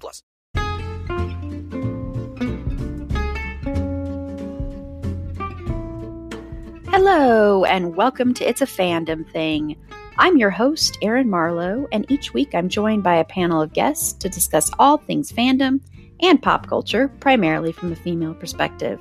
plus. Hello, and welcome to It's a Fandom Thing. I'm your host, Erin Marlowe, and each week I'm joined by a panel of guests to discuss all things fandom and pop culture, primarily from a female perspective.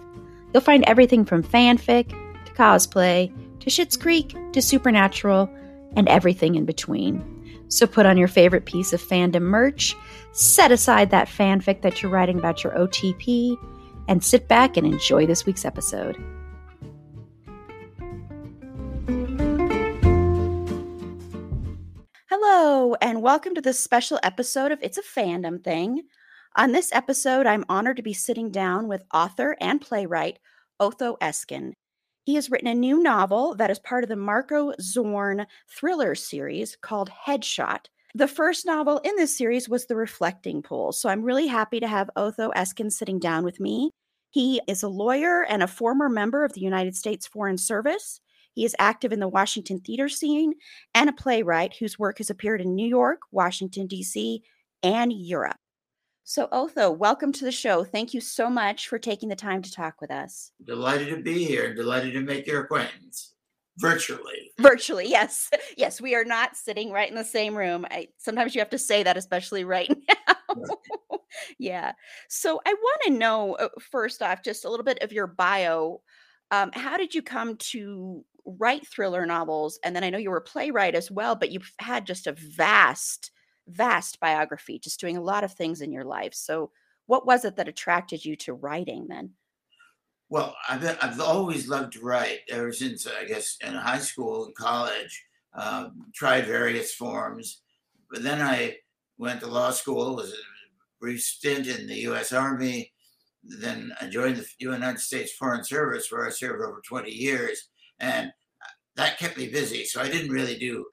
You'll find everything from fanfic to cosplay to Schitt's Creek to Supernatural and everything in between. So put on your favorite piece of fandom merch, set aside that fanfic that you're writing about your OTP, and sit back and enjoy this week's episode. Hello, and welcome to this special episode of It's a Fandom Thing. On this episode, I'm honored to be sitting down with author and playwright Otho Eskin. He has written a new novel that is part of the Marko Zorn thriller series called Headshot. The first novel in this series was The Reflecting Pool. So I'm really happy to have Otho Eskin sitting down with me. He is a lawyer and a former member of the United States Foreign Service. He is active in the Washington theater scene and a playwright whose work has appeared in New York, Washington, D.C., and Europe. So, Otho, welcome to the show. Thank you so much for taking the time to talk with us. Delighted to be here. Delighted to make your acquaintance virtually. Virtually, yes. Yes, we are not sitting right in the same room. I, sometimes you have to say that, especially right now. yeah. So, I want to know uh, first off, just a little bit of your bio. Um, how did you come to write thriller novels? And then I know you were a playwright as well, but you've had just a vast, vast biography, just doing a lot of things in your life. So, what was it that attracted you to writing then? Well, I've, I've always loved to write ever since, I guess, in high school and college. Um, tried various forms, but then I went to law school, was a brief stint in the U.S. Army. Then I joined the United States Foreign Service, where I served over 20 years, and that kept me busy. So I didn't really do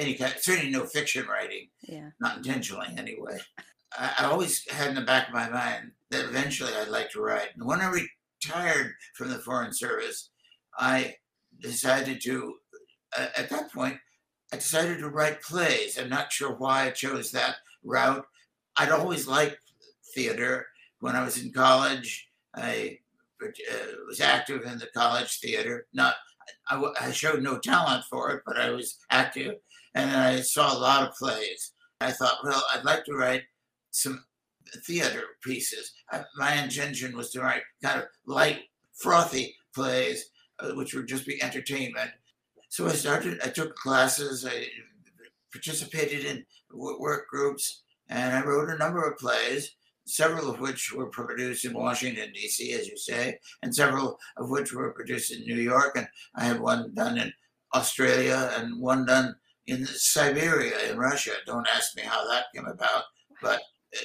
any kind, certainly no fiction writing, Yeah. not intentionally anyway. I, I always had in the back of my mind that eventually I'd like to write. And when I retired from the Foreign Service, I decided to, uh, at that point, I decided to write plays. I'm not sure why I chose that route. I'd always liked theater. When I was in college, I uh, was active in the college theater. Not, I, I showed no talent for it, but I was active, and I saw a lot of plays. I thought, well, I'd like to write some theater pieces. I, my intention was to write kind of light, frothy plays, uh, which would just be entertainment. So I started. I took classes. I participated in work groups, and I wrote a number of plays. Several of which were produced in Washington D.C., as you say, and several of which were produced in New York. And I had one done in Australia and one done in Siberia in Russia. Don't ask me how that came about, but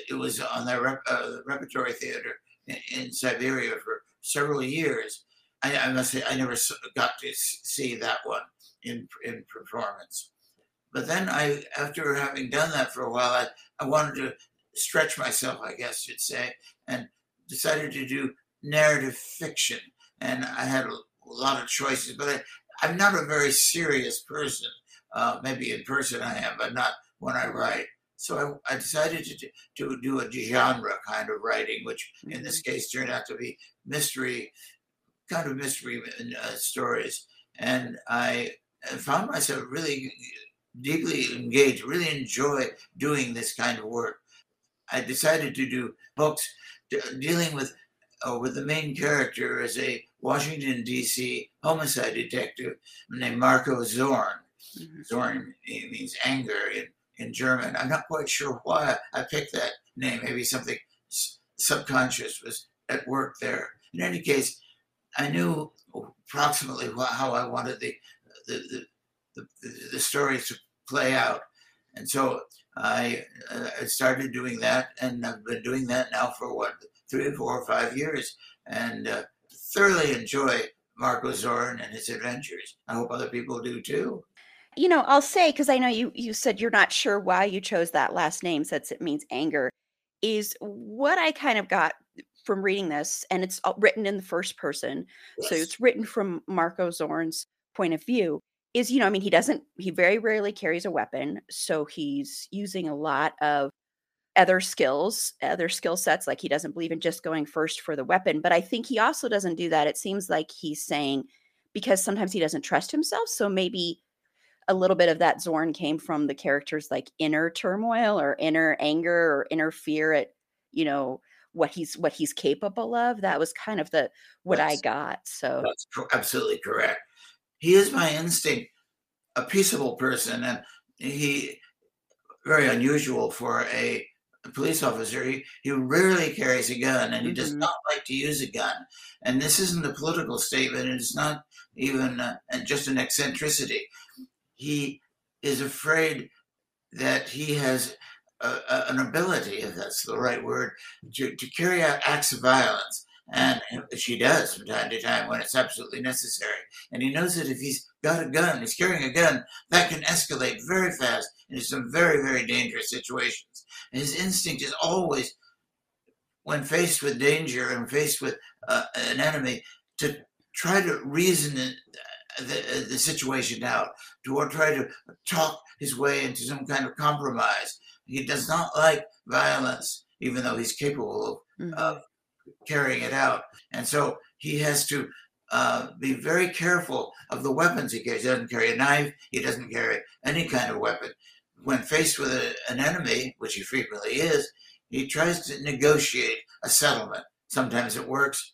it was on their rep- uh, repertory theater in, in Siberia for several years. I, I must say, I never got to see that one in in performance. But then I, after having done that for a while, I, I wanted to stretch myself, I guess you'd say, and decided to do narrative fiction. And I had a, a lot of choices, but I, I'm not a very serious person. Uh, maybe in person I am, but not when I write. So I, I decided to, do- to do a genre kind of writing, which in this case turned out to be mystery, kind of mystery uh, stories. And I found myself really deeply engaged, really enjoy doing this kind of work. I decided to do books dealing with uh, with the main character as a Washington D.C. homicide detective named Marko Zorn. Mhm. Zorn means anger in, in German. I'm not quite sure why I picked that name. Maybe something subconscious was at work there. In any case, I knew approximately how I wanted the the, the, the, the, to play out. And so I uh, started doing that, and I've been doing that now for what three or four or five years, and uh, thoroughly enjoy Marko Zorn and his adventures. I hope other people do too. You know, I'll say because I know you you said you're not sure why you chose that last name since it means anger. Is what I kind of got from reading this, and it's written in the first person, yes. so it's written from Marko Zorn's point of view. Is you know, I mean, he doesn't, he very rarely carries a weapon, so he's using a lot of other skills, other skill sets. Like he doesn't believe in just going first for the weapon. But I think he also doesn't do that. It seems like he's saying because sometimes he doesn't trust himself. So maybe a little bit of that Zorn came from the character's like inner turmoil or inner anger or inner fear at, you know, what he's what he's capable of. That was kind of the what that's, I got. So that's absolutely correct. He is my instinct, a peaceable person, and he very unusual for a police officer, he, he rarely carries a gun and he mm-hmm. does not like to use a gun. And this isn't a political statement, it's not even uh, just an eccentricity. He is afraid that he has a, a, an ability, if that's the right word, to, to carry out acts of violence. And she does from time to time when it's absolutely necessary. And he knows that if he's got a gun, he's carrying a gun, that can escalate very fast into some very, very dangerous situations. And his instinct is always, when faced with danger and faced with uh, an enemy, to try to reason the, uh, the situation out, to try to talk his way into some kind of compromise. He does not like violence, even though he's capable of, mm-hmm. of carrying it out. And so he has to uh, be very careful of the weapons he carries. He doesn't carry a knife. He doesn't carry any kind of weapon. When faced with a, an enemy, which he frequently is, he tries to negotiate a settlement. Sometimes it works,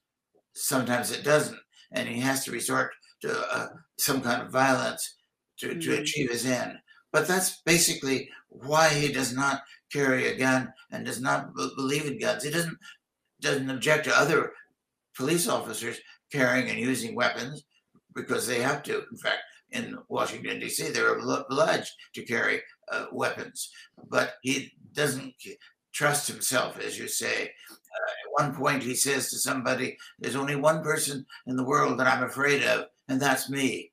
sometimes it doesn't, and he has to resort to uh, some kind of violence to, mm-hmm. to achieve his end. But that's basically why he does not carry a gun and does not b- believe in guns. He doesn't doesn't object to other police officers carrying and using weapons because they have to. In fact, in Washington, D.C., they're obliged to carry uh, weapons. But he doesn't trust himself, as you say. Uh, at one point, he says to somebody, There's only one person in the world that I'm afraid of, and that's me.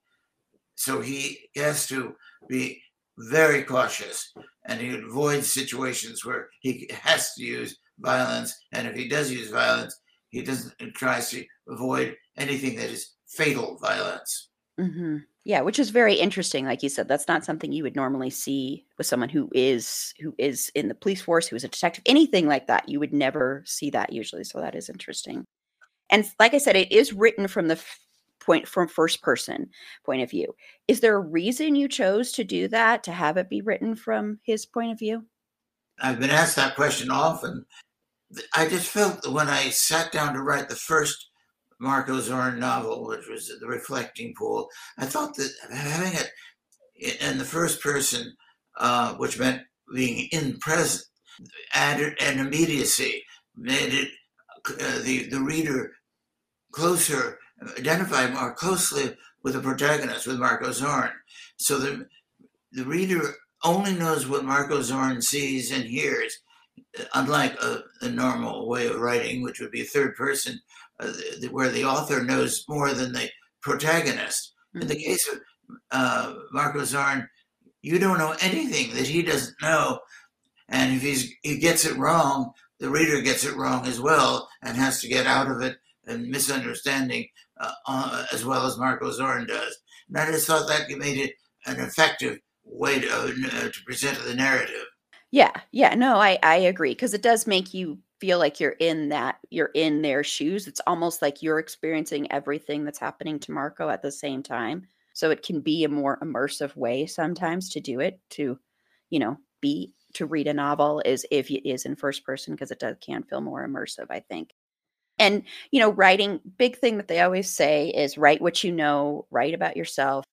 So he has to be very cautious and he avoids situations where he has to use violence. And if he does use violence, he doesn't tries to avoid anything that is fatal violence. Mm-hmm. Yeah, which is very interesting. Like you said, that's not something you would normally see with someone who is who is in the police force, who is a detective, anything like that. You would never see that usually. So that is interesting. And like I said, it is written from the point from first person point of view. Is there a reason you chose to do that to have it be written from his point of view? I've been asked that question often. I just felt that when I sat down to write the first Marko Zorn novel, which was The Reflecting Pool, I thought that having it in the first person, uh, which meant being in present, added an immediacy, made it uh, the the reader closer, identify more closely with the protagonist, with Marko Zorn. So the the reader only knows what Marko Zorn sees and hears, unlike a, a normal way of writing, which would be third person, uh, the, where the author knows more than the protagonist. Mm-hmm. In the mm-hmm. case of uh, Marko Zorn, you don't know anything that he doesn't know, and if he's he gets it wrong, the reader gets it wrong as well, and has to get out of it and misunderstanding uh, uh, as well as Marko Zorn does. And I just thought that made it an effective way to, uh, to present the narrative. Yeah, yeah, no, I I agree because it does make you feel like you're in that you're in their shoes. It's almost like you're experiencing everything that's happening to Marko at the same time. So it can be a more immersive way sometimes to do it to, you know, be to read a novel is if it is in first person because it does can feel more immersive, I think. And you know, writing big thing that they always say is write what you know, write about yourself,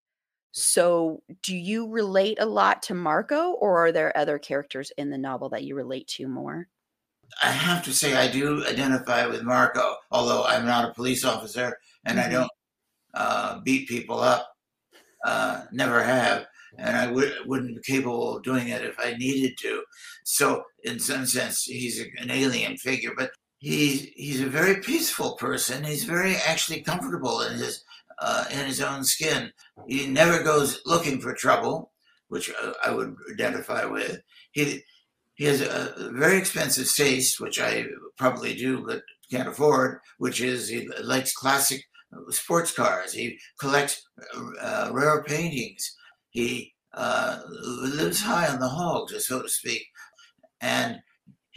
so, do you relate a lot to Marko, or are there other characters in the novel that you relate to more? I have to say, I do identify with Marko, although I'm not a police officer and mm-hmm. I don't uh, beat people up. Uh, never have. and I w- wouldn't be capable of doing it if I needed to. So, in some sense, he's an alien figure, but he's he's a very peaceful person. He's very actually comfortable in his uh, in his own skin. He never goes looking for trouble, which uh, I would identify with. He he has a very expensive taste, which I probably do, but can't afford. Which is he likes classic sports cars. He collects uh, rare paintings. He uh, lives high on the hog, so to speak, and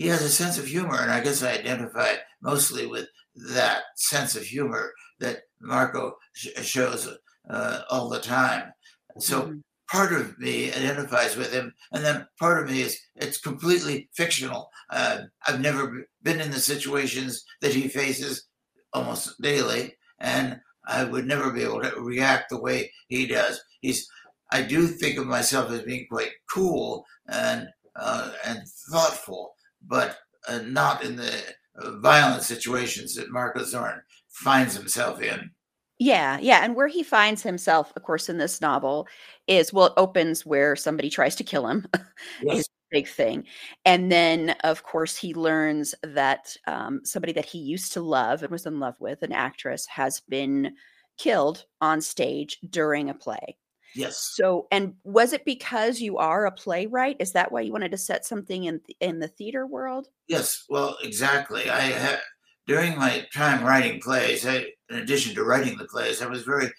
he has a sense of humor. And I guess I identify mostly with that sense of humor that Marko sh- shows uh, all the time. So mm-hmm. part of me identifies with him, and then part of me is it's completely fictional. Uh, I've never been in the situations that he faces almost daily, and I would never be able to react the way he does. He's I do think of myself as being quite cool and uh, and thoughtful, but uh, not in the uh, violent situations that Marko Zorn finds himself in. Yeah, yeah. And where he finds himself, of course, in this novel is well, it opens where somebody tries to kill him. Yes. big thing. And then, of course, he learns that um, somebody that he used to love and was in love with, an actress, has been killed on stage during a play. Yes. So, and was it because you are a playwright? Is that why you wanted to set something in in the theater world? Yes. Well, exactly. I had during my time writing plays. I, in addition to writing the plays, I was very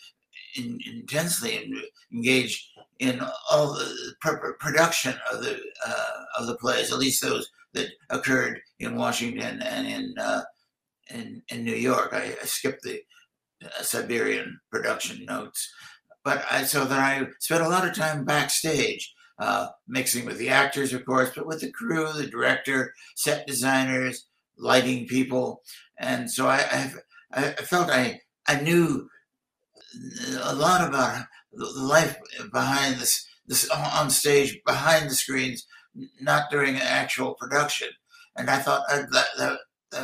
in, intensely engaged in all the pr- production of the uh, of the plays, at least those that occurred in Washington and in uh, in, in New York. I, I skipped the uh, Siberian production notes, but I so that I spent a lot of time backstage. Uh, mixing with the actors, of course, but with the crew, the director, set designers, lighting people, and so I, I, I felt I I knew a lot about the life behind this this on stage behind the screens, not during an actual production. And I thought that, that, that,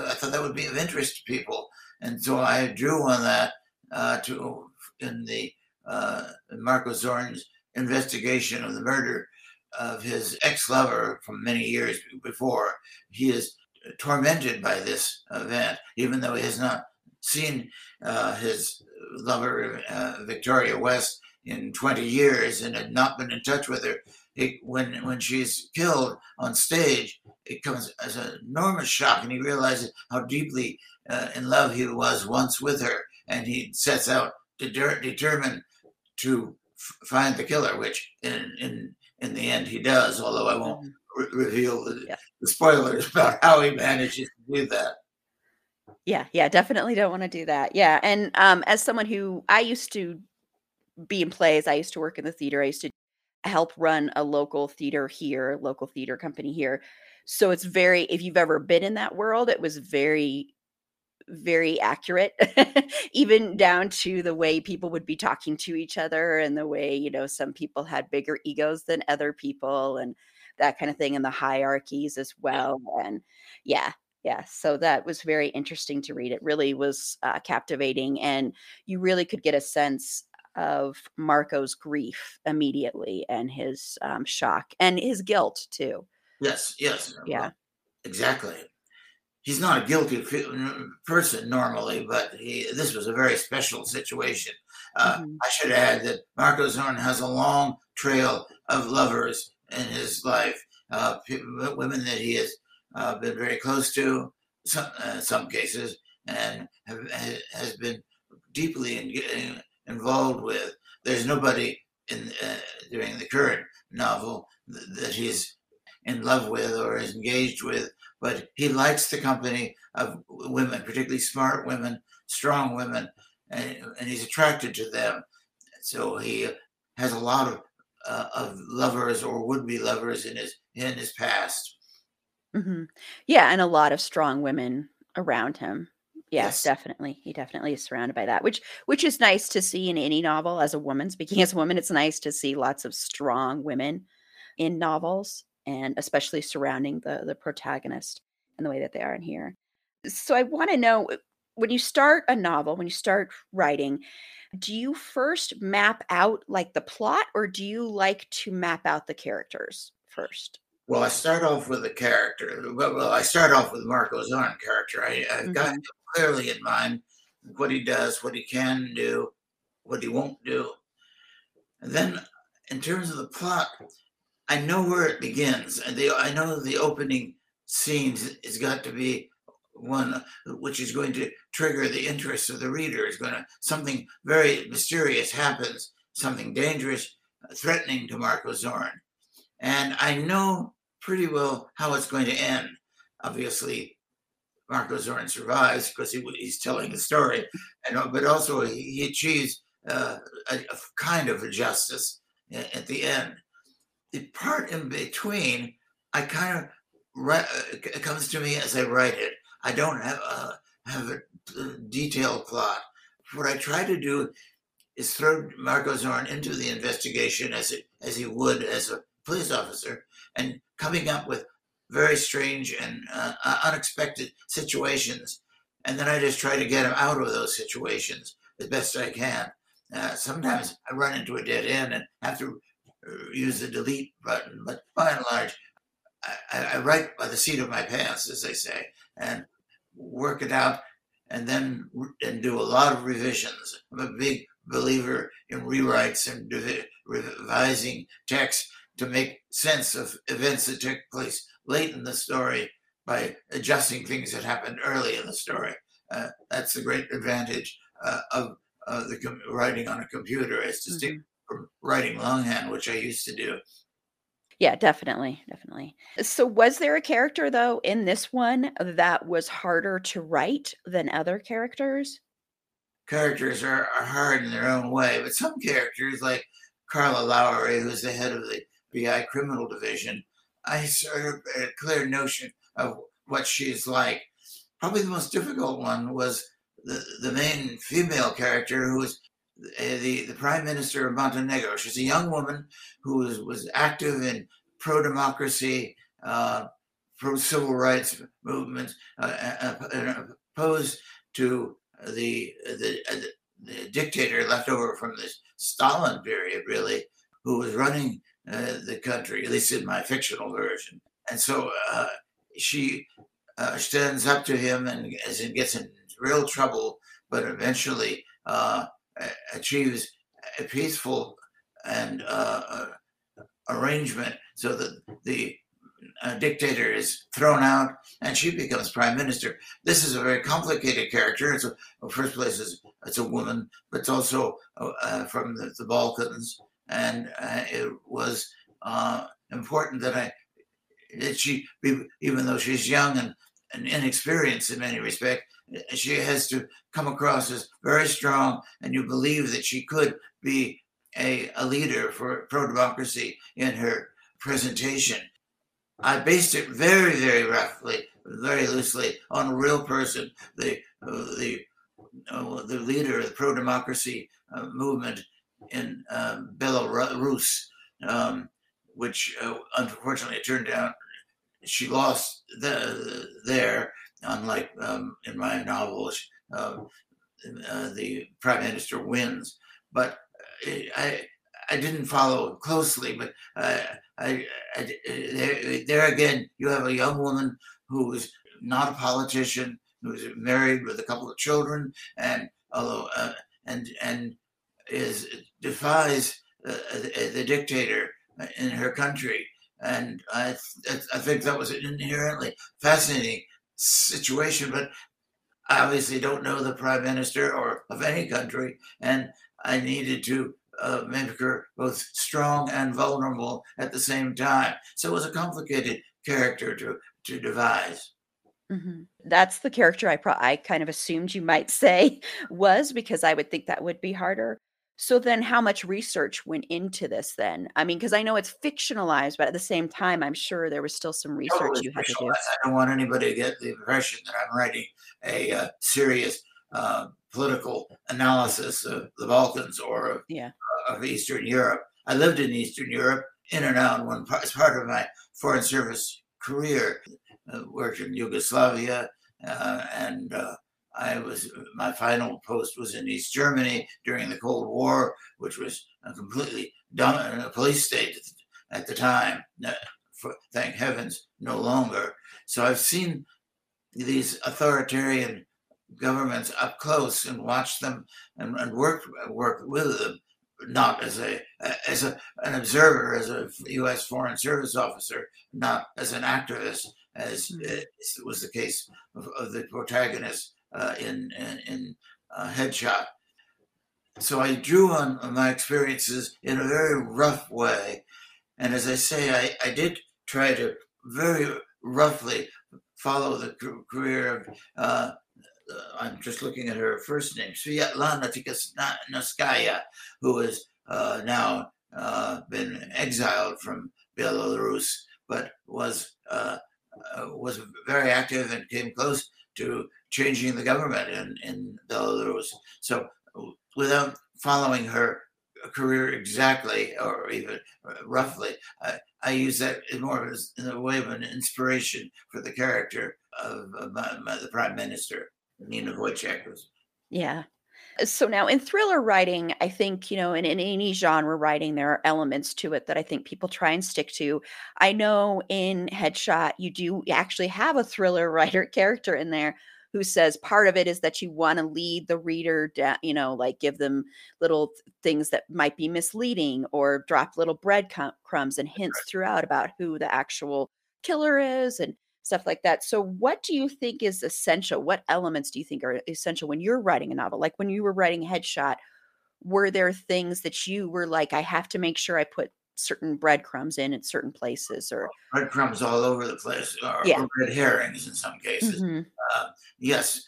I thought that would be of interest to people, and so I drew on that uh, to in the uh, Marko Zorn's investigation of the murder of his ex-lover from many years before. He is tormented by this event, even though he has not seen uh, his lover, uh, Victoria West, in 20 years and had not been in touch with her. It, when when she's killed on stage, it comes as an enormous shock, and he realizes how deeply uh, in love he was once with her, and he sets out to de- determine to f- find the killer, which in in in the end he does. Although I won't mm-hmm. re- reveal the, yeah. the spoilers about how he manages to do that. Yeah, yeah, definitely don't want to do that. Yeah, and um, as someone who I used to be in plays, I used to work in the theater. I used to help run a local theater here, local theater company here. So it's very, if you've ever been in that world, it was very, very accurate, even down to the way people would be talking to each other and the way, you know, some people had bigger egos than other people and that kind of thing, and the hierarchies as well. And yeah, yeah so that was very interesting to read. It really was uh, captivating and you really could get a sense of marko's grief immediately and his um, shock and his guilt too. Yes yes yeah. exactly he's not a guilty person normally but he this was a very special situation uh, mm-hmm. i should add that marko zorn has a long trail of lovers in his life uh, women that he has uh, been very close to some uh, some cases and have, has been deeply in, involved with. There's nobody in uh, during the current novel that he's in love with or is engaged with, but he likes the company of women, particularly smart women, strong women, and, and he's attracted to them. So he has a lot of uh, of lovers or would be lovers in his in his past. hmm Yeah, and a lot of strong women around him. Yes, Yes. definitely. He definitely is surrounded by that, which which is nice to see in any novel as a woman. Speaking as a woman, it's nice to see lots of strong women in novels and especially surrounding the the protagonist and the way that they are in here. So I want to know when you start a novel, when you start writing, do you first map out like the plot or do you like to map out the characters first? Well, I start off with the character. Well, I start off with Marko's own character. I, I've got Mhm. clearly in mind what he does, what he can do, what he won't do. And then, in terms of the plot, I know where it begins. The, I know the opening scenes has got to be one which is going to trigger the interest of the reader. Is going to something very mysterious happens, something dangerous, uh, threatening to Marko Zorn, and I know pretty well how it's going to end. Obviously, Marko Zorn survives because he, he's telling the story, and uh, but also he, he achieves uh, a, a kind of justice a- at the end. The part in between, I kind of uh, it comes to me as I write it. I don't have a have a uh, detailed plot. What I try to do is throw Marko Zorn into the investigation as it as he would as a police officer, and coming up with very strange and uh, uh, unexpected situations. And then I just try to get him out of those situations as best I can. Uh, sometimes I run into a dead end and have to uh, use the delete button, but by and large, I, I write by the seat of my pants, as they say, and work it out, and then and do a lot of revisions. I'm a big believer in rewrites and revising text to make sense of events that took place late in the story by adjusting things that happened early in the story. Uh, that's the great advantage uh, of uh, the com- writing on a computer, as distinct from writing longhand, which I used to do. Yeah, definitely, definitely. So, was there a character though in this one that was harder to write than other characters? characters are, are hard in their own way, but some characters, like Carla Lowry, who's the head of the BI criminal division, I sort of had a clear notion of what she's like. Probably the most difficult one was the, the main female character, who was the, the, the prime minister of Montenegro. She's a young woman who was, was active in pro democracy, uh, pro civil rights movements, uh, uh, uh, opposed to the the, uh, the dictator left over from the Stalin period, really, who was running the country, at least in my fictional version. And so she stands up to him and it gets in real trouble, but eventually achieves a peaceful and uh, uh, arrangement so that the uh, dictator is thrown out and she becomes prime minister. This is a very complicated character. It's a, first place is it's a woman, but it's also uh, uh, from the, the Balkans, and it was important that I that she, even though she's young and, and inexperienced in many respects, she has to come across as very strong, and you believe that she could be a, a leader for pro democracy in her presentation. I based it very, very roughly, very loosely on a real person, the uh, the uh, the leader of the pro democracy uh, movement in uh, Belarus, um, which uh, unfortunately it turned out she lost the, there. Unlike um, in my novels, uh, uh, the prime minister wins, but I I didn't follow closely, but uh, I, I, there, there again, you have a young woman who is not a politician, who's married with a couple of children, and although uh, and and is defies uh, the, the dictator in her country, and I I think that was inherently fascinating situation, but. I obviously don't know the prime minister or of any country, and I needed to uh, make her both strong and vulnerable at the same time. So it was a complicated character to to devise. Mhm. That's the character I pro- I kind of assumed you might say was because I would think that would be harder. So then how much research went into this then? I mean, because I know it's fictionalized, but at the same time, I'm sure there was still some research you had to do. I don't want anybody to get the impression that I'm writing a uh, serious uh, political analysis of the Balkans or of, Yeah. of Eastern Europe. I lived in Eastern Europe, in and out. One part, as part of my foreign service career, uh, worked in Yugoslavia, uh, and uh, I was my final post was in East Germany during the Cold War, which was a completely dominant a police state at the time. For, thank heavens, no longer. So I've seen these authoritarian governments up close and watched them and, and worked worked with them, not as a as a an observer, as a U.S. Foreign Service officer, not as an activist, as mm-hmm. was the case of, of the protagonist uh, in in, in uh, Headshot. So I drew on, on, my experiences in a very rough way, and as I say, I, I did try to very roughly follow the career of. Uh, uh, I'm just looking at her first name, Sviatlana Tikhanovskaya, who has uh, now uh, been exiled from Belarus, but was uh, was very active and came close to changing the government in, in Belarus. So without following her career exactly or even uh, roughly, I, I use that more as in a way of an inspiration for the character of, of my, my, the prime minister, Nina Wojcik. Yeah. So now in thriller writing, I think, you know, in, in any genre writing, there are elements to it that I think people try and stick to. I know in Headshot, you do actually have a thriller writer character in there who says part of it is that you want to lead the reader down, you know, like give them little things that might be misleading or drop little breadcrumbs and hints throughout about who the actual killer is and stuff like that. So, what do you think is essential? What elements do you think are essential when you're writing a novel? Like when you were writing Headshot, were there things that you were like, I have to make sure I put certain breadcrumbs in at certain places or breadcrumbs all over the place or, yeah. or red herrings in some cases mm-hmm. uh, yes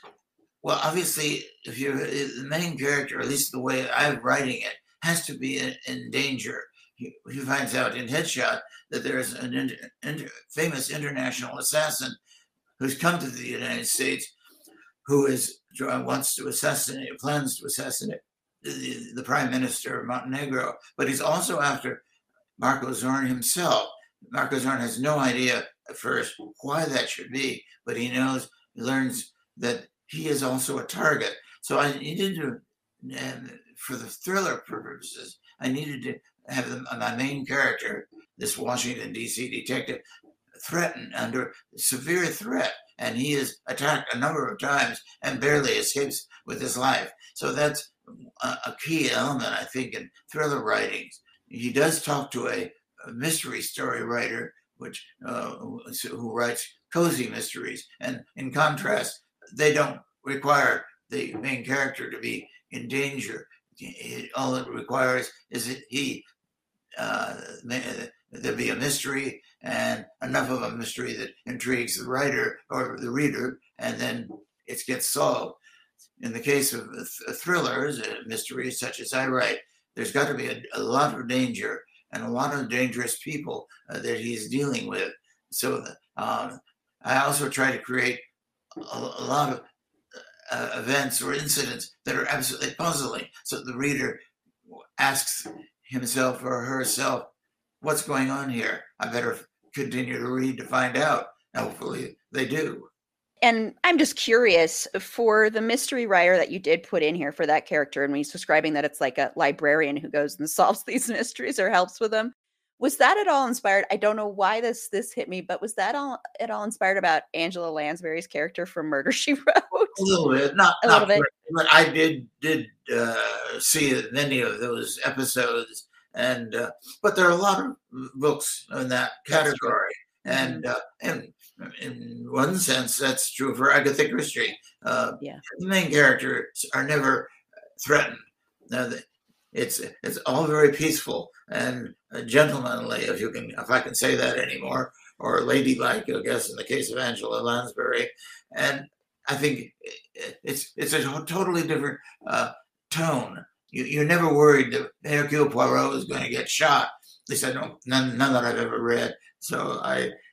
well obviously if you're the main character at least the way i'm writing it has to be in, in danger he, he, finds out in headshot that there's an in, in, famous international assassin who's come to the united states who is wants to assassinate plans to assassinate the, the prime minister of montenegro but he's also after Marko Zorn himself. Marko Zorn has no idea at first why that should be, but he knows, he learns that he is also a target. So I needed to, for the thriller purposes, I needed to have my main character, this Washington, D.C. detective, threatened under severe threat. And he is attacked a number of times and barely escapes with his life. So that's a key element, I think, in thriller writings he does talk to a, a mystery story writer, which uh, who writes cozy mysteries, and in contrast, they don't require the main character to be in danger. It, all it requires is that he uh, there be a mystery and enough of a mystery that intrigues the writer or the reader, and then it gets solved. In the case of thrillers, uh, mysteries such as I write, there's got to be a, a, lot of danger and a lot of dangerous people uh, that he's dealing with. So um, I also try to create a, a lot of uh, events or incidents that are absolutely puzzling. So the reader asks himself or herself, what's going on here? I better continue to read to find out. Hopefully they do and I'm just curious for the mystery writer that you did put in here for that character, and when he's describing that it's like a librarian who goes and solves these mysteries or helps with them. Was that at all inspired? I don't know why this this hit me, but was that all at all inspired about Angela Lansbury's character from Murder She Wrote? A little bit, not a not little bit, but I did did uh, see many of those episodes, and uh, but there are a lot of books in that category, and mm-hmm. uh, and in one sense, that's true for Agatha Christie. Uh, yeah. The main characters are never threatened. Now, it's it's all very peaceful and gentlemanly, if you can, if I can say that anymore, or ladylike, I guess, in the case of Angela Lansbury. And I think it's it's a totally different uh, tone. You, you're never worried that Hercule Poirot is going to get shot. At least I don't, none, none that I've ever read. So I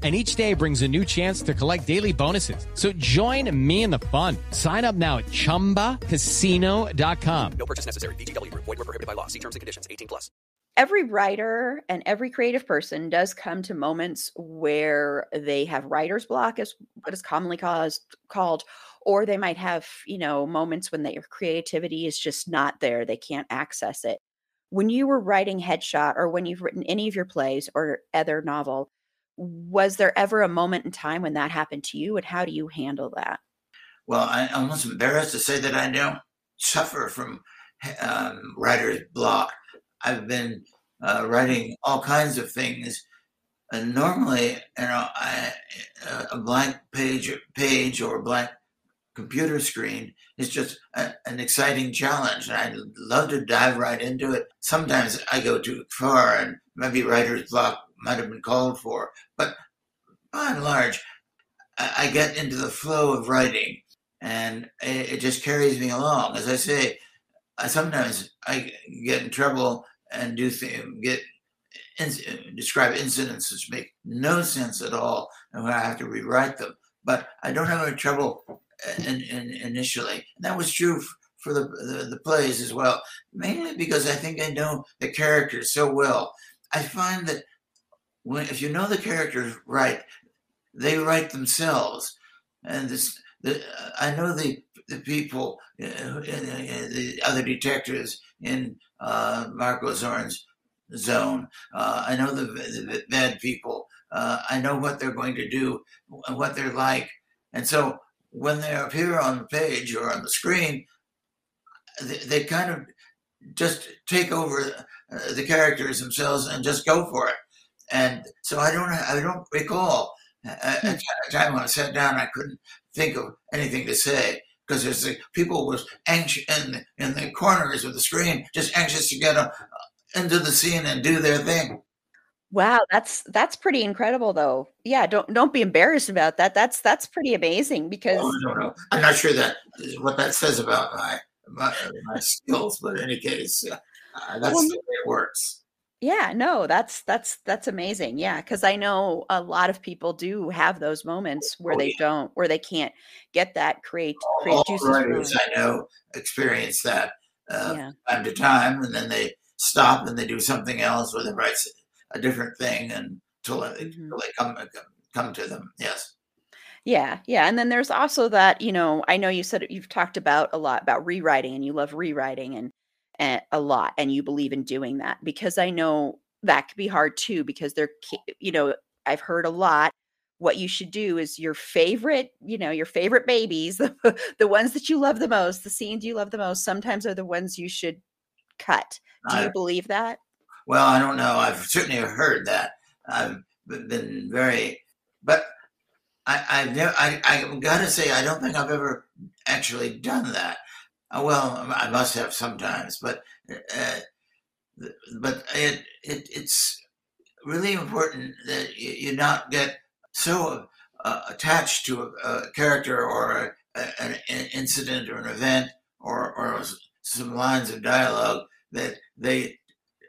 And each day brings a new chance to collect daily bonuses. So join me in the fun. Sign up now at chumbacasino.com. No purchase necessary. VGW Group. Void were prohibited by law. See terms and conditions. 18 plus. every writer and every creative person does come to moments where they have writer's block is what is commonly caused called or they might have you know moments when their creativity is just not there they can't access it when you were writing headshot or when you've written any of your plays or other novel was there ever a moment in time when that happened to you and how do you handle that Well, I, I'm almost embarrassed to say that I don't suffer from um, writer's block. I've been uh, writing all kinds of things, and normally, you know, I, a blank page, page or a blank computer screen is just a, an exciting challenge, and I love to dive right into it. Sometimes I go too far, and maybe writer's block might have been called for, and large, I, get into the flow of writing and it, just carries me along. As I say, I sometimes I get in trouble and do th- get in, describe incidents which make no sense at all, and I have to rewrite them. But I don't have any trouble uh, in, in, initially. And that was true f- for the, the the plays as well, mainly because I think I know the characters so well. I find that when if you know the characters right, they write themselves, and this the, I know the the people, uh, the other detectives in uh, Marko Zorn's zone. Uh, I know the, the bad people. Uh, I know what they're going to do, what they're like, and so when they appear on the page or on the screen, they, they kind of just take over uh, the characters themselves and just go for it. And so I don't I don't recall a, a time when I sat down I couldn't think of anything to say because there's the people was anxious in the, in the corners of the screen, just anxious to get uh, into the scene and do their thing. wow that's that's pretty incredible though yeah don't don't be embarrassed about that that's that's pretty amazing because Oh, I don't know. I'm not sure that what that says about my my, my skills, but in any case, uh, that's Well, the way it works. Yeah, no, that's that's that's amazing. Yeah, because I know a lot of people do have those moments where Oh, they yeah. don't, where they can't get that create create All juices flowing. writers I know experience that uh, Yeah, time to time, and then they stop and they do something else, or they write s- a different thing until they, hmm until they come come to them. Yes. yeah, yeah. And then there's also that, you know, I know you said you've talked about a lot about rewriting, and you love rewriting and a lot, and you believe in doing that because I know that could be hard too because they're, you know, I've heard a lot. What you should do is your favorite, you know, your favorite babies, the, the ones that you love the most, the scenes you love the most, sometimes are the ones you should cut. Do I, you believe that? well, I don't know. I've certainly heard that. I've been very, but I, I've never. I, I got to say, I don't think I've ever actually done that. Uh, well, I must have sometimes, but uh, but it, it it's really important that you, not get so uh, attached to a, a character or a, an incident or an event or or some lines of dialogue that they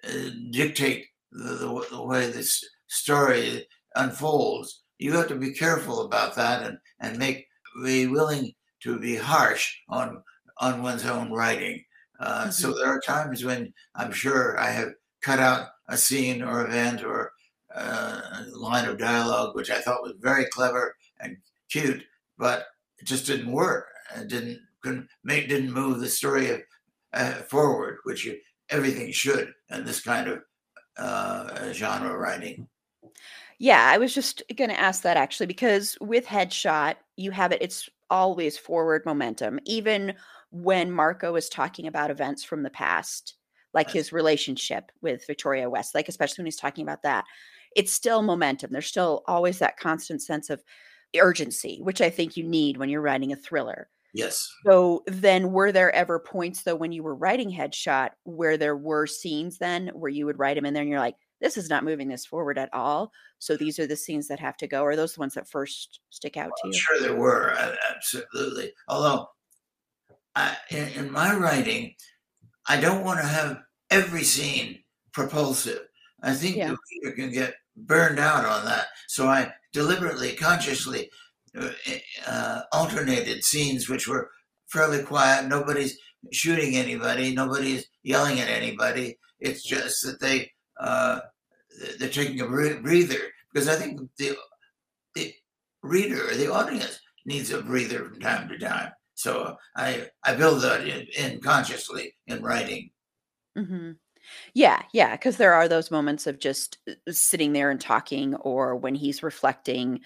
uh, dictate the, the, the way this story unfolds. You have to be careful about that and, and make be willing to be harsh on on one's own writing. Uh, so hmm there are times when I'm sure I have cut out a scene or event or uh, line of dialogue which I thought was very clever and cute, but it just didn't work. It didn't couldn't make didn't move the story uh, forward, which you, everything should in this kind of uh, genre writing. Yeah, I was just going to ask that actually because with Headshot, you have it, it's always forward momentum, even when Marko is talking about events from the past, like his relationship with Victoria West, like especially when he's talking about that. It's still momentum. There's still always that constant sense of urgency, which I think you need when you're writing a thriller. Yes. So then, were there ever points though when you were writing Headshot where there were scenes then where you would write them in there and you're like, this is not moving this forward at all. So these are the scenes that have to go. Are those the ones that first stick out Well, to you? sure, there were absolutely. Although, I, in, in my writing, I don't want to have every scene propulsive. I think Yeah. the reader can get burned out on that. So I deliberately, consciously uh, uh, alternated scenes which were fairly quiet. Nobody's shooting anybody. Nobody's yelling at anybody. It's just that they uh, they're taking a breather because I think the the reader or the audience needs a breather from time to time. So I I build that in, in consciously in writing. hmm Yeah, yeah, because there are those moments of just uh, sitting there and talking, or when he's reflecting,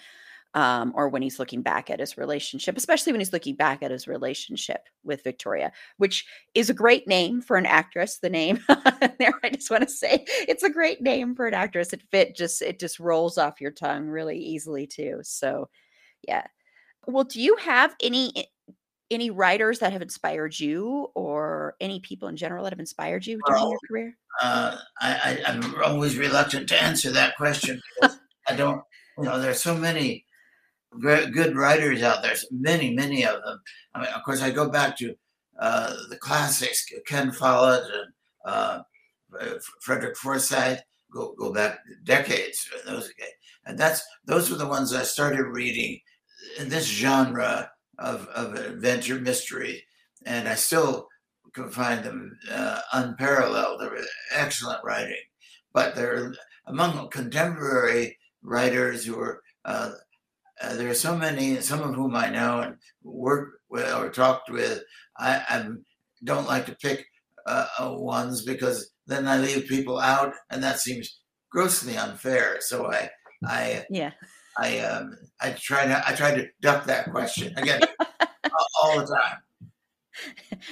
um, or when he's looking back at his relationship, especially when he's looking back at his relationship with Victoria, which is a great name for an actress. The name there, I just want to say it's a great name for an actress. It fit just it just rolls off your tongue really easily too. So, yeah. Well, do you have any any writers that have inspired you, or any people in general that have inspired you during your career? Uh, I, I I'm always reluctant to answer that question I don't. You know, there's so many gre- good writers out there. Many, many of them. I mean, of course, I go back to uh, the classics, Ken Follett and uh, Frederick Forsyth. Go go back decades. Those and that's those were the ones I started reading in this genre of, of adventure mystery, and I still can find them uh, unparalleled. They're excellent writing, but they're among contemporary writers who are. Uh, uh, there are so many, some of whom I know and worked with or talked with. I, I don't like to pick uh, uh, ones because then I leave people out, and that seems grossly unfair. So I, I, Yeah. I, um, I try to, I try to duck that question again all- the time.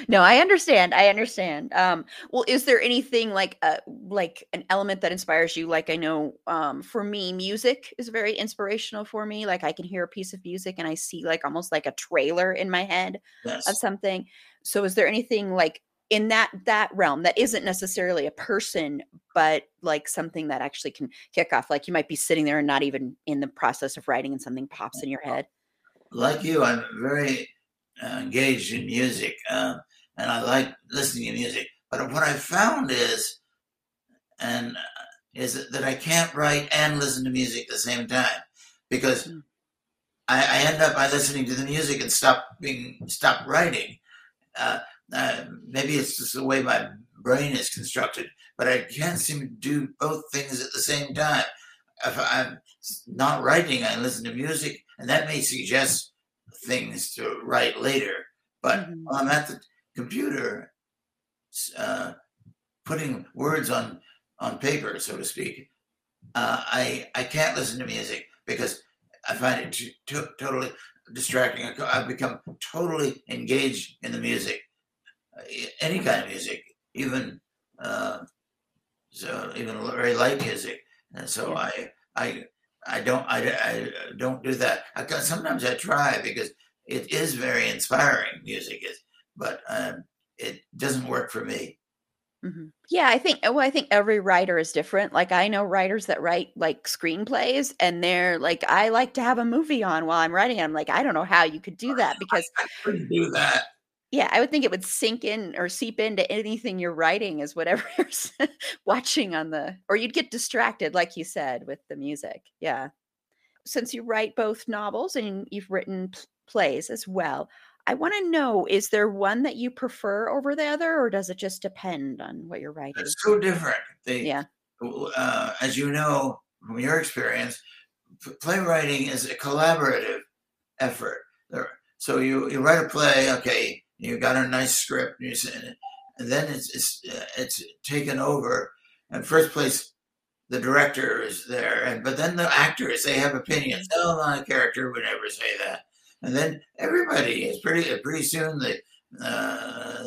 No, I understand. I understand. Um, well, is there anything like uh like an element that inspires you? Like I know um for me, music is very inspirational for me. Like I can hear a piece of music and I see like almost like a trailer in my head of something. So is there anything like in that that realm that isn't necessarily a person, but like something that actually can kick off? Like you might be sitting there and not even in the process of writing and something pops in your head. Like you, I'm very uh, engaged in music, um, and I like listening to music. But what I found is, and uh, is that I can't write and listen to music at the same time because Mm. I, I end up by listening to the music and stop being stop writing. Uh, uh, maybe it's just the way my brain is constructed, but I can't seem to do both things at the same time. If I'm not writing, I listen to music, and that may suggest things to write later. But Mhm. while I'm at the computer, uh, putting words on on paper, so to speak, uh, I I can't listen to music because I find it t- t- totally distracting. I've become totally engaged in the music, any kind of music, even uh, so even very light music. And so Yeah. I I I don't I, I don't do that. I sometimes I try because it is very inspiring. Music is, but um, it doesn't work for me. Mhm. Yeah, I think well, I think every writer is different. Like I know writers that write like screenplays and they're like, I like to have a movie on while I'm writing. I'm like, I don't know how you could do that because I couldn't do that. Yeah, I would think it would sink in or seep into anything you're writing is whatever you're watching on the or you'd get distracted, like you said, with the music. Yeah. Since you write both novels and you've written p- plays as well, I want to know is there one that you prefer over the other or does it just depend on what you're writing? It's so different. They, Yeah. uh, as you know from your experience, p- playwriting is a collaborative effort. There, so you, you write a play, okay, you got a nice script, and, and then it's it's uh, it's taken over. And first place, the director is there, and but then the actors they have opinions. Oh, my character would never say that. And then everybody is pretty pretty soon the uh,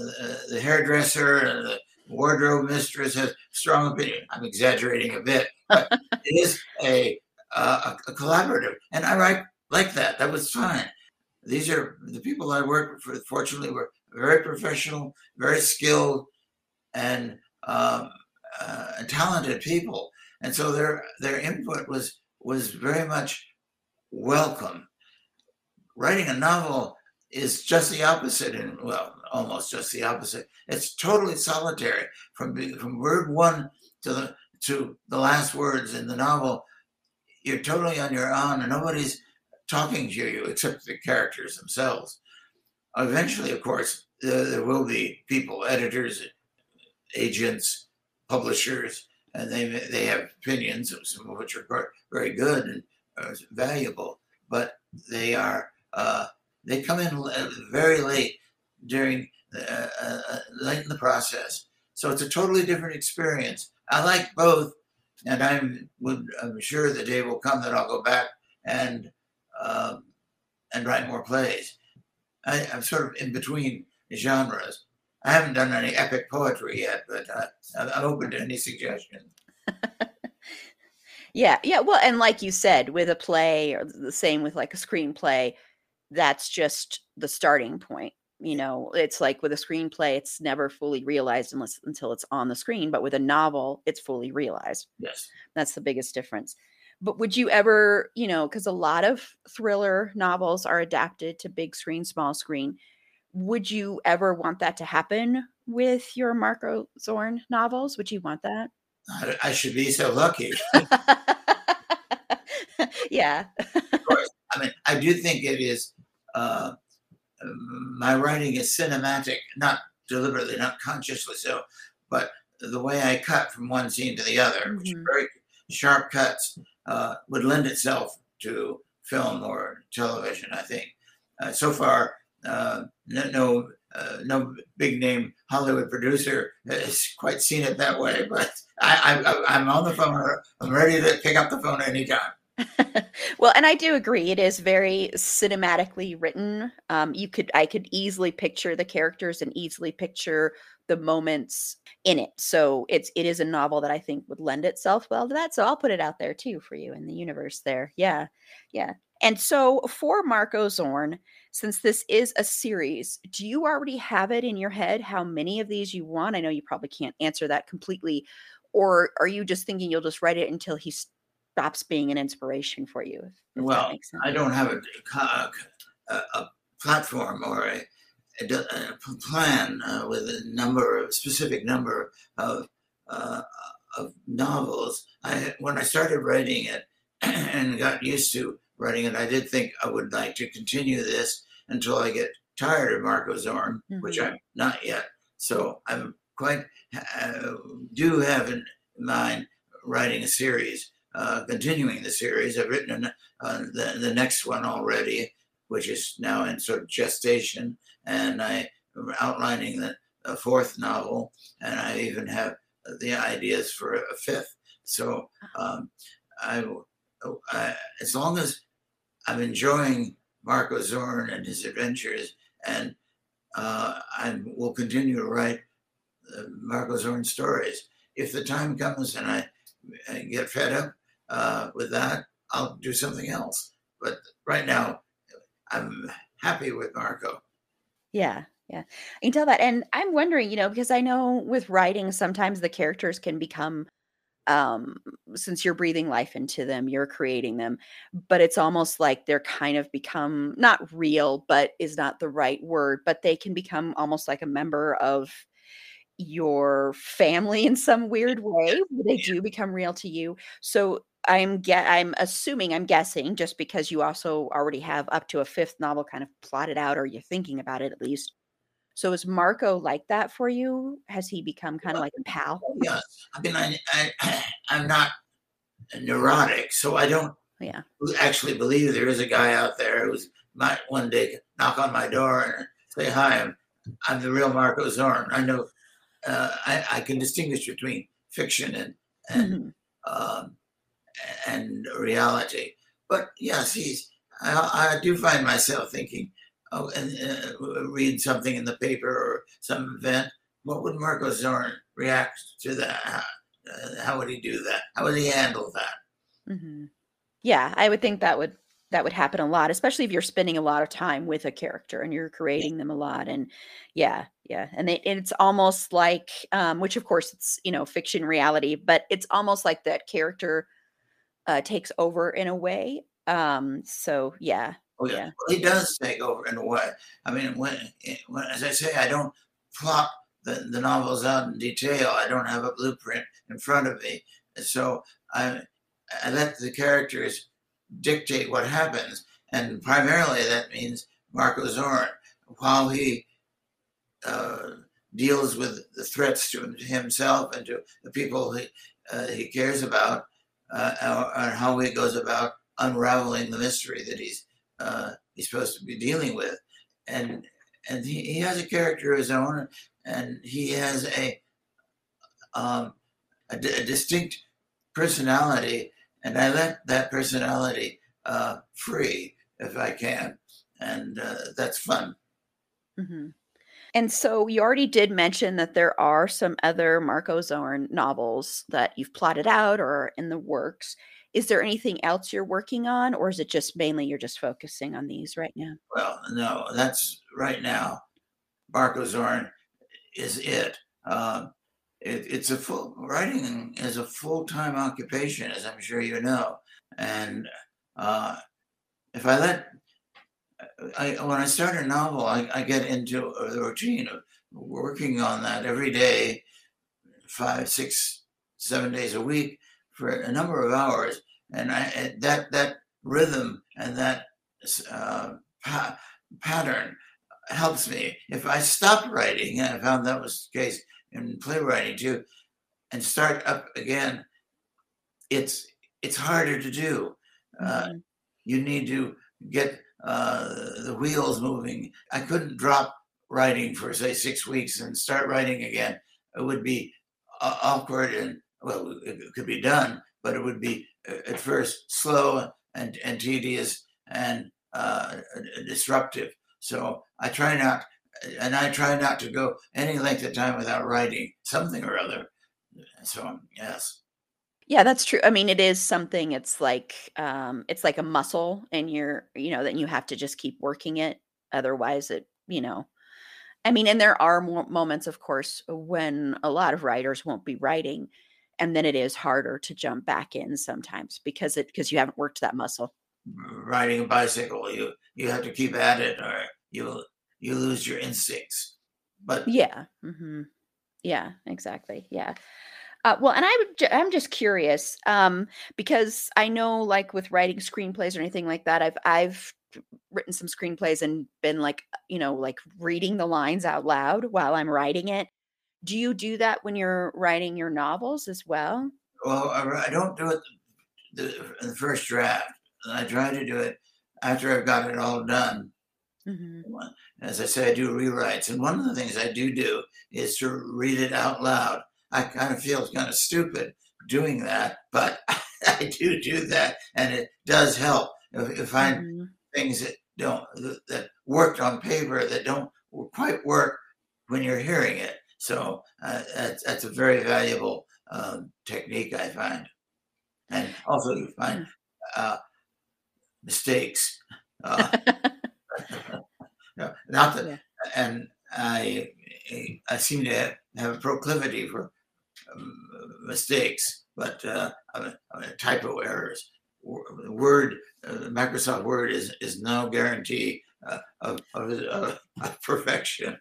the hairdresser and the wardrobe mistress has strong opinion. I'm exaggerating a bit, but it is a, uh, a a collaborative, and I like like that. That was fine. These are the people I work for. Fortunately, were very professional, very skilled, and um, uh, talented people, and so their their input was was very much welcome. Writing a novel is just the opposite, and well, almost just the opposite. It's totally solitary from from word one to the to the last words in the novel. You're totally on your own, and nobody's talking to you except the characters themselves. Eventually, of course, there, will be people, editors, agents, publishers, and they they have opinions, some of which are very good and uh, valuable, but they are uh, they come in very late during uh, uh, late in the process. So it's a totally different experience. I like both, and I'm I'm sure the day will come that I'll go back and um, and write more plays. I, am sort of in between genres. I haven't done any epic poetry yet, but uh, I'm open to any suggestions. yeah, yeah. Well, and like you said, with a play, or the same with like a screenplay, that's just the starting point. You know, it's like with a screenplay, it's never fully realized unless until it's on the screen. But with a novel, it's fully realized. Yes, that's the biggest difference but would you ever you know because a lot of thriller novels are adapted to big screen small screen would you ever want that to happen with your marko zorn novels? Would you want that? I, I should be so lucky. Yeah. Of course. I mean i do think it is uh, my writing is cinematic not deliberately not consciously so but the way i cut from one scene to the other mm-hmm. very sharp cuts uh, would lend itself to film or television. I think uh, so far, uh, no uh, no big name Hollywood producer has quite seen it that way. But I, I, I'm on the phone. I'm ready to pick up the phone anytime. well, and I do agree. It is very cinematically written. Um, you could, I could easily picture the characters and easily picture the moments in it. So it's it is a novel that I think would lend itself well to that. So I'll put it out there too for you in the universe there. Yeah. Yeah. And so for Marko Zorn, since this is a series, do you already have it in your head how many of these you want? I know you probably can't answer that completely. Or are you just thinking you'll just write it until he stops being an inspiration for you? well, I don't have a, a, a platform or a, a plan uh, with a number, a specific number of uh, of novels. I when I started writing it and got used to writing it, I did think I would like to continue this until I get tired of Marko Zorn, mm-hmm. which I'm not yet. So I'm quite uh, do have in mind writing a series, uh, continuing the series. I've written uh, the the next one already, which is now in sort of gestation and I am outlining the, the fourth novel, and I even have the ideas for a fifth. So um, I, I, as long as I'm enjoying Marko Zorn and his adventures, and uh, I will continue to write Marko Zorn stories. If the time comes and I, I get fed up uh, with that, I'll do something else. But right now, I'm happy with Marko. Yeah, yeah. I can tell that. And I'm wondering, you know, because I know with writing, sometimes the characters can become um since you're breathing life into them you're creating them but it's almost like they're kind of become not real but is not the right word but they can become almost like a member of your family in some weird way they do become real to you so I'm get I'm assuming I'm guessing just because you also already have up to a fifth novel kind of plotted out or you're thinking about it at least. So is Marko like that for you? Has he become kind of like a pal? Yes. I mean I, I I'm not neurotic, so I don't yeah actually believe there is a guy out there who's might one day knock on my door and say hi. I'm I'm the real Marko Zorn. I know uh, I, I can distinguish between fiction and and mm-hmm. um, and reality. But yes, he's. I, I do find myself thinking, oh, and uh, read something in the paper or some event. What would Marko Zorn react to that? How, uh, how would he do that? How would he handle that? Mm-hmm. Yeah, I would think that would that would happen a lot, especially if you're spending a lot of time with a character and you're creating them a lot. And yeah, yeah, and it, it's almost like, um, which of course it's you know fiction reality, but it's almost like that character uh, takes over in a way. Um, so yeah, Oh, yeah. Well, he does take over in a way. I mean, when, when as I say, I don't plot the, the novels out in detail. I don't have a blueprint in front of me. So I, I let the characters dictate what happens. And primarily that means Marko Zorn, while he uh, deals with the threats to himself and to the people he, uh, he cares about, uh, and how he goes about unraveling the mystery that he's uh, he's supposed to be dealing with, and and he, he has a character of his own, and he has a um, a, d- a distinct personality, and I let that personality uh, free if I can, and uh, that's fun. hmm And so you already did mention that there are some other Marko Zorn novels that you've plotted out or in the works. Is there anything else you're working on, or is it just mainly you're just focusing on these right now? Well, no, that's right now. Marko Zorn is it. Um, it it's a full writing is a full time occupation, as I'm sure you know. And uh, if I let, I when I start a novel, I, I get into a routine of working on that every day, five, six, seven days a week for a number of hours, and I that that rhythm and that uh, pa- pattern helps me. If I stop writing, and I found that was the case in playwriting too, and start up again, it's it's harder to do. Uh, Mhm. you need to get the wheels moving. I couldn't drop writing for say six weeks and start writing again. It would be uh, awkward and well, it, it could be done, but it would be uh, at first slow and, and tedious and uh, disruptive. So I try not, and I try not to go any length of time without writing something or other. So yes, Yeah, that's true. I mean, it is something. It's like um, it's like a muscle, and you're you know that you have to just keep working it. Otherwise, it you know. I mean, and there are mo- moments, of course, when a lot of writers won't be writing, and then it is harder to jump back in sometimes because it because you haven't worked that muscle. riding a bicycle, you you have to keep at it, or you you lose your instincts. But Yeah. hmm Yeah, exactly. Yeah. Uh, well, and I would, ju- I'm just curious um, because I know, like with writing screenplays or anything like that, I've I've written some screenplays and been like, you know, like reading the lines out loud while I'm writing it. Do you do that when you're writing your novels as well? well, I, I don't do it the, in the first draft. I try to do it after I've got it all done. hmm As I say, I do rewrites, and one of the things I do do is to read it out loud. I kind of feel kind of stupid doing that, but I do do that, and it does help. If, if I hmm things that don't that worked on paper that don't quite work when you're hearing it. So uh, that's, that's a very valuable um, technique I find, and also you find uh, mistakes. Uh, no, not that, Yeah. and I I seem to have, have a proclivity for mistakes, but uh, typo errors. Word, uh, Microsoft Word is is no guarantee uh, of, of, of of perfection.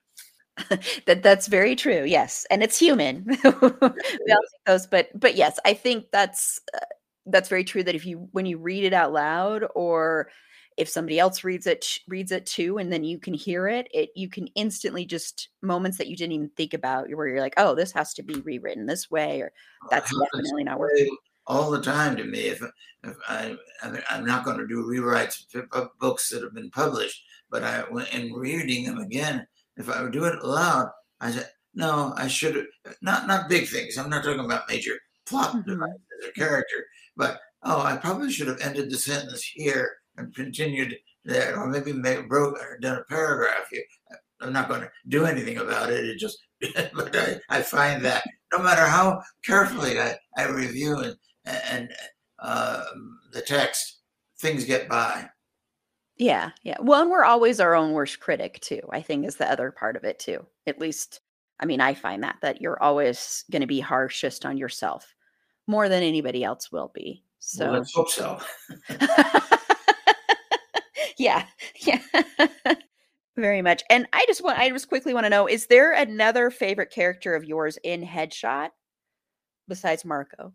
that that's very true. Yes, and it's human. we all those, but but yes, I think that's uh, that's very true. That if you when you read it out loud, or if somebody else reads it reads it too, and then you can hear it, it you can instantly just moments that you didn't even think about, where you're like, oh, this has to be rewritten this way, or that's It definitely not working. all the time to me. If if I I mean, I'm not going to do rewrites of books that have been published, but I when- in reading them again, if I would do it aloud, I said no, I should have not not big things. I'm not talking about major plot Mhm. devices or character, but oh, I probably should have ended the sentence here and continued there, or maybe made, broke or done a paragraph here. I'm not going to do anything about it. It just, but I, I find that no matter how carefully I, I review and, and uh, the text, things get by. Yeah, yeah. Well, and we're always our own worst critic too. I think is the other part of it too. At least, I mean, I find that that you're always going to be harshest on yourself more than anybody else will be. So Well, let's hope so. yeah, yeah. Very much. And I just want I just quickly want to know is there another favorite character of yours in Headshot besides Marko?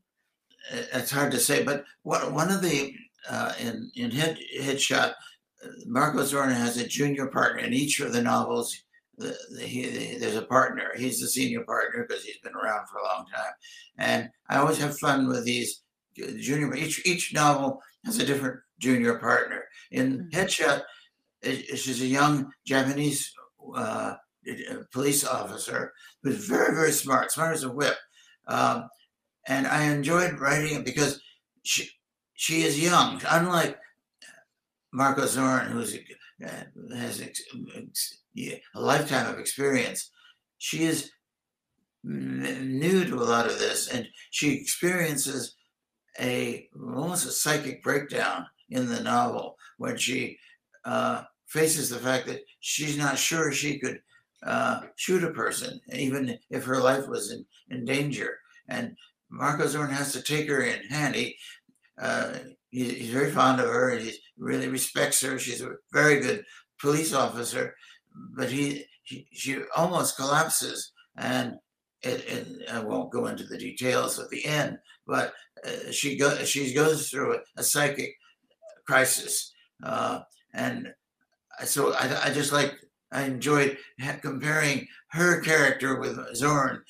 It's hard to say, but one of the uh, in in head headshot, uh, Marko Zorna has a junior partner in each of the novels. The, the, he, the, there's a partner. He's the senior partner because he's been around for a long time, and I always have fun with these uh, junior. Each each novel has a different junior partner. In Mhm. Headshot, she's a young Japanese uh, uh, police officer who's very very smart, smart as a whip. Um, and I enjoyed writing it because she she is young, unlike Marko Zorn, who uh, has ex, ex, a lifetime of experience. She is n- new to a lot of this, and she experiences a almost a psychic breakdown in the novel when she uh, faces the fact that she's not sure she could uh, shoot a person, even if her life was in, in danger. And Marko Zorn has to take her in hand. He, uh, he, he's very fond of her he really respects her. She's a very good police officer, but he, he she almost collapses. And it, it, I won't go into the details at the end, but uh, she goes she goes through a, a psychic crisis, uh, and so I, I just like I enjoyed comparing her character with Zorn,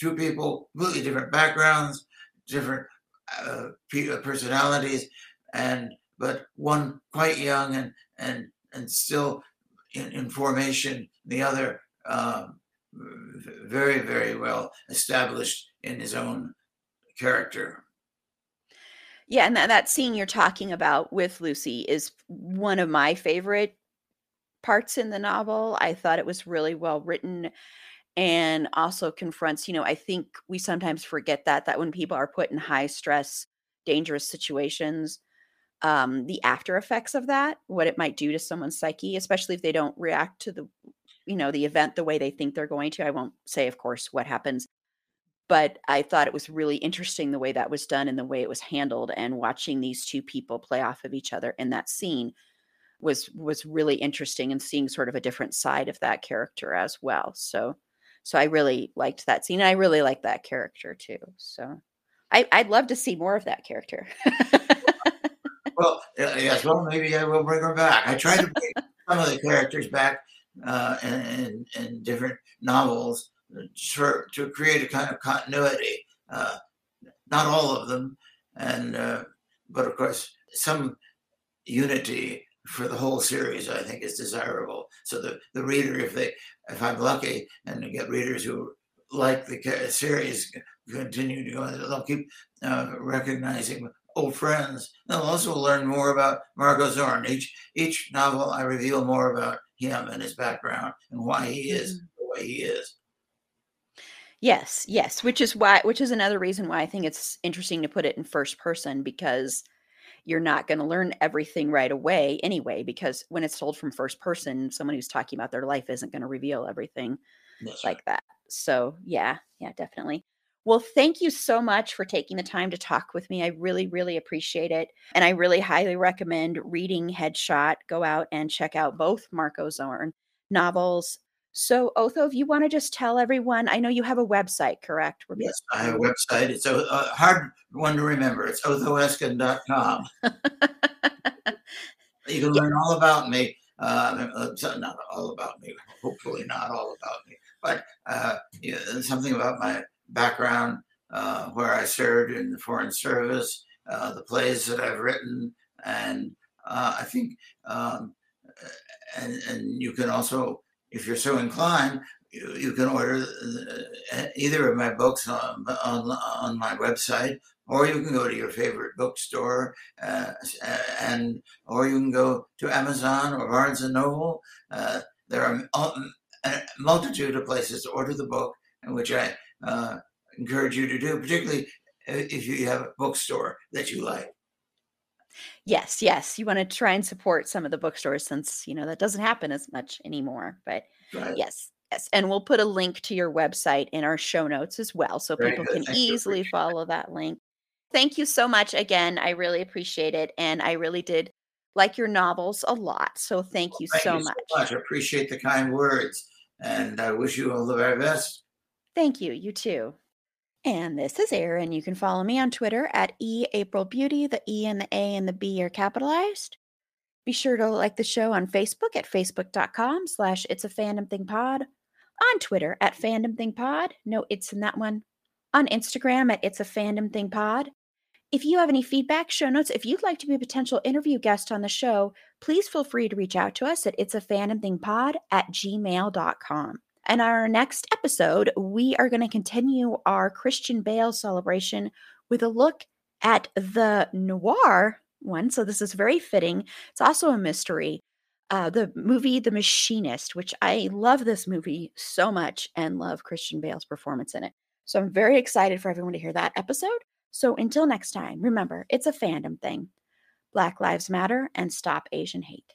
two people, completely different backgrounds, different uh, uh, personalities, and but one quite young and and and still in, in formation. The other um, very very well established in his own character. Yeah, and that, that scene you're talking about with Lucy is one of my favorite parts in the novel. I thought it was really well written and also confronts, you know, I think we sometimes forget that that when people are put in high stress, dangerous situations, um, the after effects of that, what it might do to someone's psyche, especially if they don't react to the, you know, the event the way they think they're going to. I won't say, of course, what happens, but I thought it was really interesting the way that was done and the way it was handled. And watching these two people play off of each other in that scene was was really interesting and seeing sort of a different side of that character as well. So so I really liked that scene. I really like that character too. So I, I'd love to see more of that character. Well, yes, well, maybe I will bring her back. I tried to bring some of the characters back uh, in, in different novels for, to create a kind of continuity. Uh, not all of them, and uh, but of course, some unity for the whole series, I think, is desirable. So the, the reader, if they, if I'm lucky, and get readers who like the series, continue to go, they'll keep uh, recognizing old friends. They'll also learn more about Marko Zorn. Each each novel, I reveal more about him and his background and why he is the way he is. Yes, yes, which is why which is another reason why I think it's interesting to put it in first person because you're not going to learn everything right away anyway because when it's told from first person someone who's talking about their life isn't going to reveal everything That's right. like that. So, yeah, yeah, definitely. Well, thank you so much for taking the time to talk with me. I really, really appreciate it. And I really highly recommend reading Headshot. Go out and check out both Marko Zorn novels. So, Otho, if you want to just tell everyone, I know you have a website, correct? Where Yes, I have a website. It's a, a hard one to remember. It's othoeskin.com. You can learn all about me. Uh, uh, not all about me, hopefully not all about me, but uh, yeah, something about my background, uh, where I served in the Foreign Service, uh, the plays that I've written, and uh, I think, um, and, and you can also, if you're so inclined, you, you can order uh, either of my books on, on, on my website, or you can go to your favorite bookstore uh, and or you can go to Amazon or Barnes and Noble. Uh, there are a multitude of places to order the book, which I uh, encourage you to do, particularly if you have a bookstore that you like. Yes, yes. You want to try and support some of the bookstores since, you know, that doesn't happen as much anymore. But Right. yes, yes. And we'll put a link to your website in our show notes as well so Very people good. can Thank easily follow that link. Thank you so much again. I really appreciate it. And I really did like your novels a lot. So thank you Thank so you much. so much. I appreciate the kind words, and I wish you all the very best. Thank you. You too. And this is Erin. You can follow me on Twitter at eAprilBeauty. The E and the A and the B are capitalized. Be sure to like the show on Facebook at facebook.com slash it's a fandom thing pod. On Twitter at fandom thing pod. No, it's in that one. On Instagram at it's a fandom thing pod. If you have any feedback, show notes, if you'd like to be a potential interview guest on the show, please feel free to reach out to us at it's a fandom thing pod at gmail.com. And our next episode, we are going to continue our Christian Bale celebration with a look at the noir one. So this is very fitting. It's also a mystery. Uh, the movie The Machinist, which I love this movie so much and love Christian Bale's performance in it. So I'm very excited for everyone to hear that episode. So until next time, remember, it's a fandom thing. Black Lives Matter and stop Asian hate.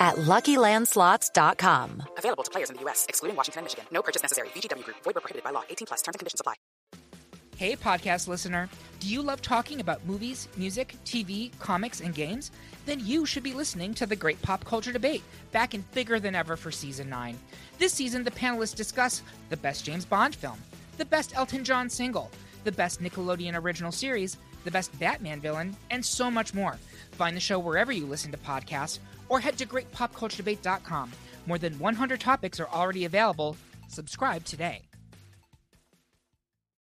at LuckyLandSlots.com. Available to players in the U.S., excluding Washington and Michigan. No purchase necessary. VGW Group. Void where prohibited by law. 18 plus. Terms and conditions apply. Hey, podcast listener. Do you love talking about movies, music, TV, comics, and games? Then you should be listening to the Great Pop Culture Debate, back and bigger than ever for season 9. This season, the panelists discuss the best James Bond film, the best Elton John single, the best Nickelodeon original series, the best Batman villain, and so much more. Find the show wherever you listen to podcasts or head to greatpopculturedebate.com. More than 100 topics are already available. Subscribe today.